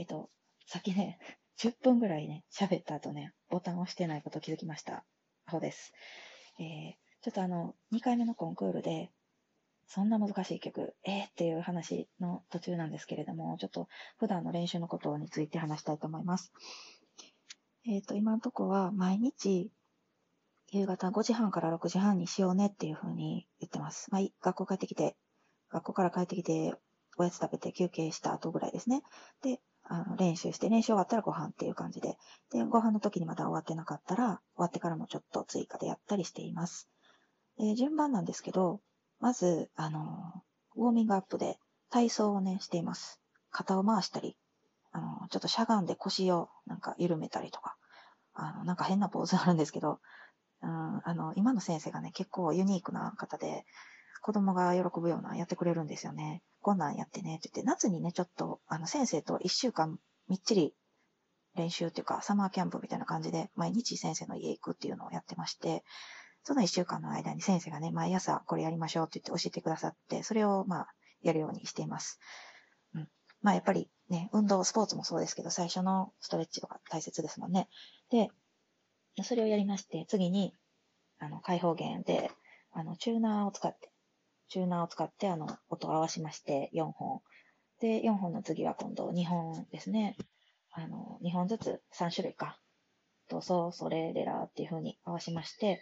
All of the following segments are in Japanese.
えっと、さっきね、10分ぐらいね、喋った後ね、ボタンを押してないこと気づきました。アホです。えー、ちょっとあの、2回目のコンクールで、そんな難しい曲、えーっていう話の途中なんですけれども、ちょっと普段の練習のことについて話したいと思います。えっ、ー、と、今のとこは毎日、夕方5時半から6時半にしようねっていうふうに言ってます。まあ、学校帰ってきて、学校から帰ってきて、おやつ食べて休憩した後ぐらいですね。で、あの練習して、練習終わったらご飯っていう感じで。で、ご飯の時にまだ終わってなかったら、終わってからもちょっと追加でやったりしています。え順番なんですけど、まず、あの、ウォーミングアップで体操をね、しています。肩を回したり、あの、ちょっとしゃがんで腰をなんか緩めたりとか、あの、なんか変なポーズあるんですけど、うん、あの、今の先生がね、結構ユニークな方で、子供が喜ぶようなやってくれるんですよね。こんなんやってね、って言って、夏にね、ちょっと、あの、先生と一週間みっちり練習っていうか、サマーキャンプみたいな感じで、毎日先生の家行くっていうのをやってまして、その一週間の間に先生がね、毎朝これやりましょうって言って教えてくださって、それをまあ、やるようにしています。うん。まあやっぱりね、運動、スポーツもそうですけど、最初のストレッチとか大切ですもんね。で、それをやりまして、次に、あの、開放弦で、あの、チューナーを使って、チューナーを使って、あの、音を合わしまして、4本。で、4本の次は今度2本ですね。あの、2本ずつ3種類か。と、そう、それ、レラっていう風に合わしまして、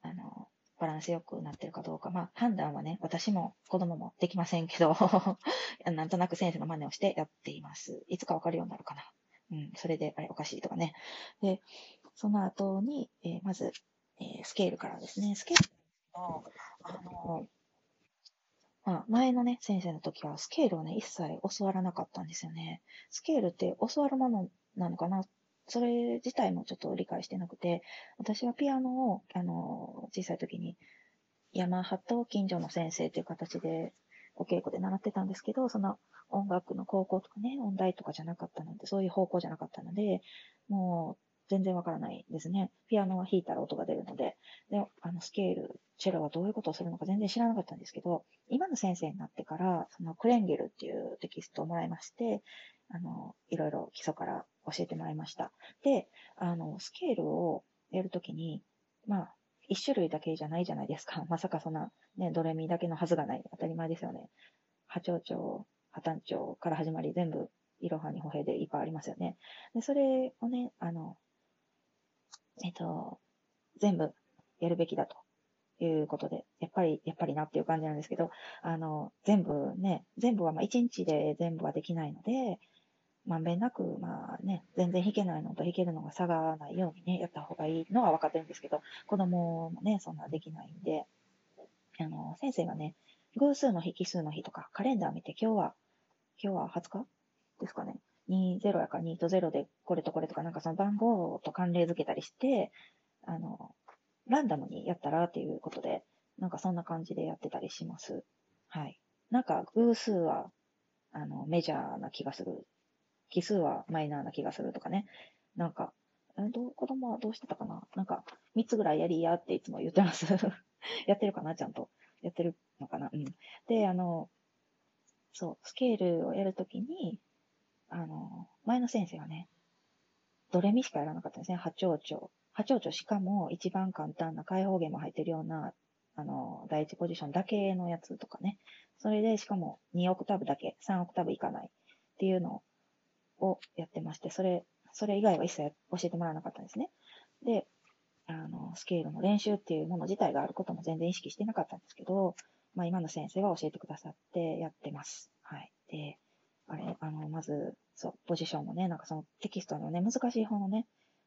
あの、バランスよくなってるかどうか。まあ、判断はね、私も子供もできませんけど なんとなく先生の真似をしてやっています。いつかわかるようになるかな。うん、それで、あれ、おかしいとかね。で、その後に、えー、まず、えー、スケールからですね。スケールの、あの、まあ、前のね、先生の時はスケールをね、一切教わらなかったんですよね。スケールって教わるものなのかな？それ自体もちょっと理解してなくて、私はピアノを、あの、小さい時に、山ハと近所の先生という形で、お稽古で習ってたんですけど、その音楽の高校とかね、音大とかじゃなかったので、そういう方向じゃなかったので、もう全然わからないですね。ピアノは弾いたら音が出るので、で、あの、スケール、チェロはどういうことをするのか全然知らなかったんですけど、今の先生になってから、そのクレンゲルっていうテキストをもらいまして、あの、いろいろ基礎から教えてもらいました。で、あの、スケールをやるときに、まあ、一種類だけじゃないじゃないですか。まさかそんな、ね、ドレミだけのはずがない。当たり前ですよね。波長長、破綻長から始まり全部、いろはに歩兵でいっぱいありますよね。で、それをね、あの、えっと、全部やるべきだということで、やっぱり、やっぱりなっていう感じなんですけど、あの、全部ね、全部はまあ1日で全部はできないので、まんべんなく、まあね、全然弾けないのと弾けるのが差がないようにね、やった方がいいのは分かってるんですけど、子供もね、そんなできないんで、あの、先生がね、偶数の日、奇数の日とか、カレンダー見て、今日は、今日は20日ですかね。20やから2と0でこれとこれとかなんかその番号と関連づけたりして、あの、ランダムにやったらっていうことで、なんかそんな感じでやってたりします。はい。なんか偶数は、あの、メジャーな気がする。奇数はマイナーな気がするとかね。なんか、ど、子供はどうしてたかな？なんか、3つぐらいやりやっていつも言ってます。やってるかな？ちゃんと。やってるのかな？うん。で、あの、そう、スケールをやるときに、あの、前の先生がね、ドレミしかやらなかったんですね。波長長。波長長しかも一番簡単な開放弦も入ってるような、あの、第一ポジションだけのやつとかね。それでしかも2オクターブだけ、3オクターブいかないっていうのをやってまして、それ、それ以外は一切教えてもらわなかったんですね。で、あの、スケールの練習っていうもの自体があることも全然意識してなかったんですけど、まあ今の先生が教えてくださってやってます。はい。で、あれ、あの、まず、そう、ポジションもね、なんかそのテキストのね、難しい方のね、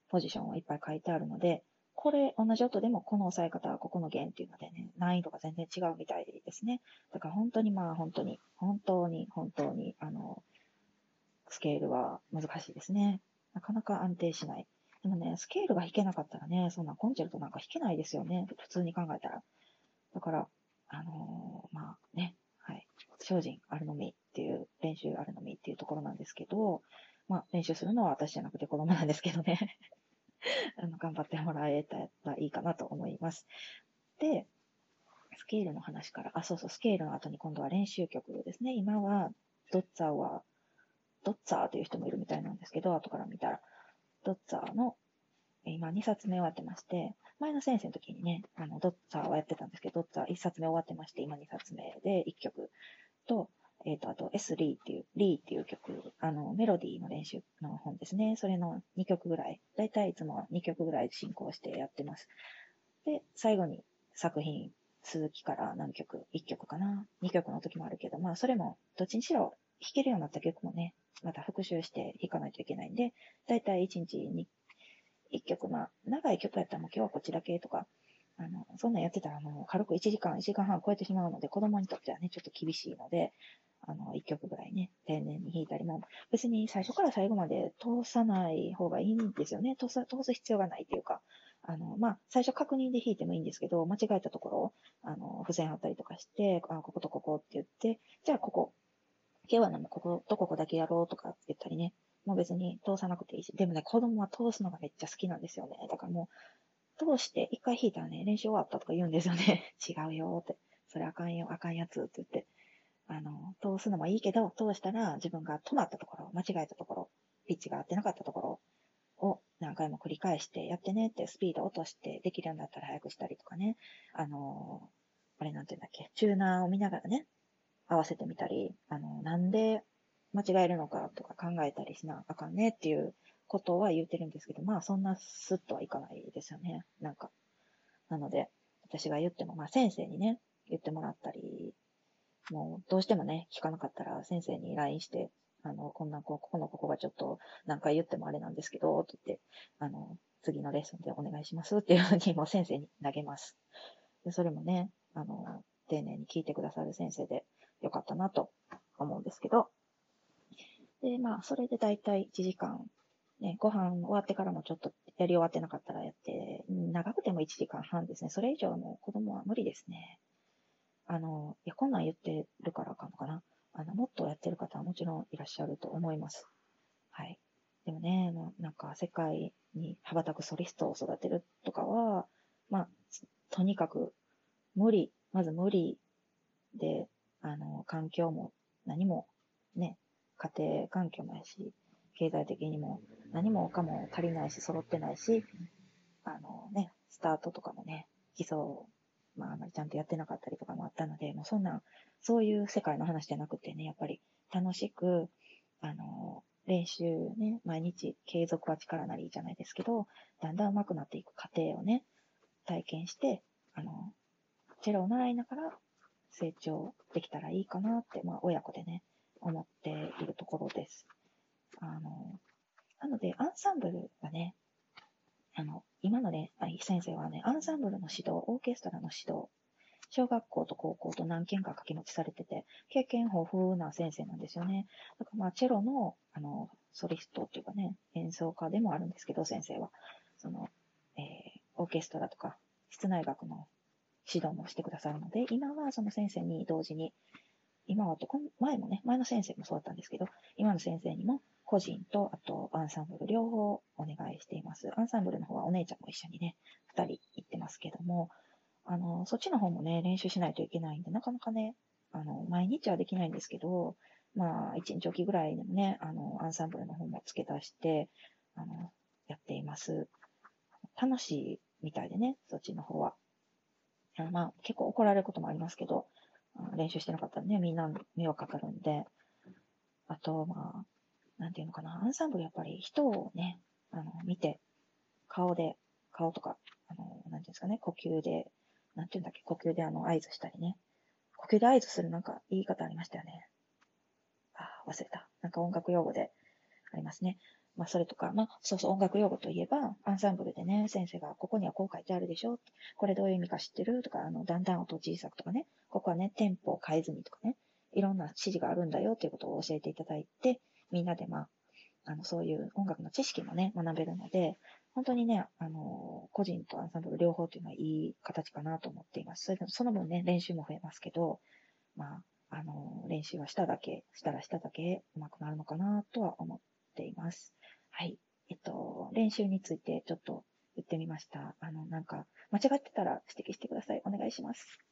ポジションをいっぱい書いてあるので、これ、同じ音でもこの押さえ方はここの弦っていうのでね、難易度が全然違うみたいですね。だから本当にまあ本当に、本当に、本当に、あの、スケールは難しいですね。なかなか安定しない。でもね、スケールが弾けなかったらね、そんなコンチェルトなんか弾けないですよね。普通に考えたら。だから、あのー、まあね、はい。精進あるのみっていう、練習あるのみっていうところなんですけど、まあ、練習するのは私じゃなくて子供なんですけどね。あの、頑張ってもらえたらいいかなと思います。で、スケールの話から、あ、そうそう、スケールの後に今度は練習曲ですね。今は、ドッツァーは、ドッツァーという人もいるみたいなんですけど、後から見たら、ドッツァーの、今2冊目終わってまして、前の先生の時にね、あの、ドッツァーはやってたんですけど、ドッツァー1冊目終わってまして、今2冊目で1曲と、えっ、ー、と、あと S リーっていう、リーっていう曲、あの、メロディーの練習の本ですね。それの2曲ぐらい、だいたいいつも2曲ぐらい進行してやってます。で、最後に作品、続きから何曲 ?1 曲かな ?2 曲の時もあるけど、まあ、それも、どっちにしろ弾けるようになった曲もね、また復習して弾かないといけないんで、だいたい1日に1曲、まあ、長い曲やったらもう今日はこっちだけとか、あの、そんなんやってたらもう軽く1時間、1時間半超えてしまうので、子供にとってはね、ちょっと厳しいので、あの、1曲ぐらいね、丁寧に弾いたりも、別に最初から最後まで通さない方がいいんですよね。通す、通す必要がないというか、あの、まあ、最初確認で弾いてもいいんですけど、間違えたところを、あの、付箋あったりとかして、あ、こことここって言って、じゃあここ、今日はね、こことここだけやろうとかって言ったりね、もう別に通さなくていいし、でもね、子供は通すのがめっちゃ好きなんですよね。だからもう、通して一回弾いたらね、練習終わったとか言うんですよね。違うよって。それあかんよ、あかんやつって言って。あの、通すのもいいけど、通したら自分が止まったところ、間違えたところ、ピッチが合ってなかったところを何回も繰り返してやってねってスピード落としてできるようになったら早くしたりとかね。あの、あれなんて言うんだっけ、チューナーを見ながらね、合わせてみたり、あの、なんで間違えるのかとか考えたりしなあかんねっていうことは言うてるんですけど、まあそんなスッとはいかないですよね。なんか。なので、私が言っても、まあ先生にね、言ってもらったりもうどうしてもね、聞かなかったら先生に LINE して、あの、こんな、ここのここがちょっと何回言ってもあれなんですけど、と言って、あの、次のレッスンでお願いしますっていうふうにもう先生に投げます。で、それもね、あの、丁寧に聞いてくださる先生でよかったなと思うんですけど、で、まあ、それでだいたい1時間、ね、ご飯終わってからもちょっとやり終わってなかったらやって、長くても1時間半ですね。それ以上の子供は無理ですね。あの、いや、こんなん言ってるからかんかな。あの、もっとやってる方はもちろんいらっしゃると思います。はい。でもね、もうなんか世界に羽ばたくソリストを育てるとかは、まあ、とにかく無理、まず無理で、あの、環境も何もね、家庭環境もやし、経済的にも何もかも足りないし、揃ってないし、あのね、スタートとかもね、基礎まあ、あまりちゃんとやってなかったりとかもあったので、もうそんな、そういう世界の話じゃなくてね、やっぱり楽しく、あの、練習ね、毎日継続は力なりじゃないですけど、だんだん上手くなっていく過程をね、体験して、あの、チェロを習いながら成長できたらいいかなって、まあ、親子でね、思っているところです。あの、なので、アンサンブルがね、あの、今のね、先生はね、アンサンブルの指導、オーケストラの指導、小学校と高校と何件か掛け持ちされてて、経験豊富な先生なんですよね。だからまあ、チェロの、あの、ソリストっていうかね、演奏家でもあるんですけど、先生は。その、えー、オーケストラとか、室内楽の指導もしてくださるので、今はその先生に同時に、今はと、前もね、前の先生もそうだったんですけど、今の先生にも個人と、あとアンサンブル両方お願いしています。アンサンブルの方はお姉ちゃんも一緒にね、二人行ってますけども、あの、そっちの方もね、練習しないといけないんで、なかなかね、あの、毎日はできないんですけど、まあ、一日おきぐらいでもね、あの、アンサンブルの方も付け出して、あの、やっています。楽しいみたいでね、そっちの方は。あまあ、結構怒られることもありますけど、練習してなかったらね、みんな迷惑かかるんで、あと、まあ、なんていうのかな、アンサンブルやっぱり人をね、あの、見て、顔で、顔とか、あの、なんていうんですかね、呼吸で、なんていうんだっけ、呼吸であの、合図したりね。呼吸で合図するなんか言い方ありましたよね。あ、忘れた。なんか音楽用語でありますね。まあ、それとか、まあ、そうそう、音楽用語といえば、アンサンブルでね、先生が、ここにはこう書いてあるでしょこれどういう意味か知ってる？とか、あの、だんだん音小さくとかね、ここはね、テンポを変えずにとかね、いろんな指示があるんだよっていうことを教えていただいて、みんなでまあ、あの、そういう音楽の知識もね、学べるので、本当にね、あの、個人とアンサンブル両方っていうのはいい形かなと思っています。それでその分ね、練習も増えますけど、まあ、あの、練習はしただけ、したらしただけ上手くなるのかなとは思っています。はい。えっと、練習についてちょっと言ってみました。あの、なんか、間違ってたら指摘してください。お願いします。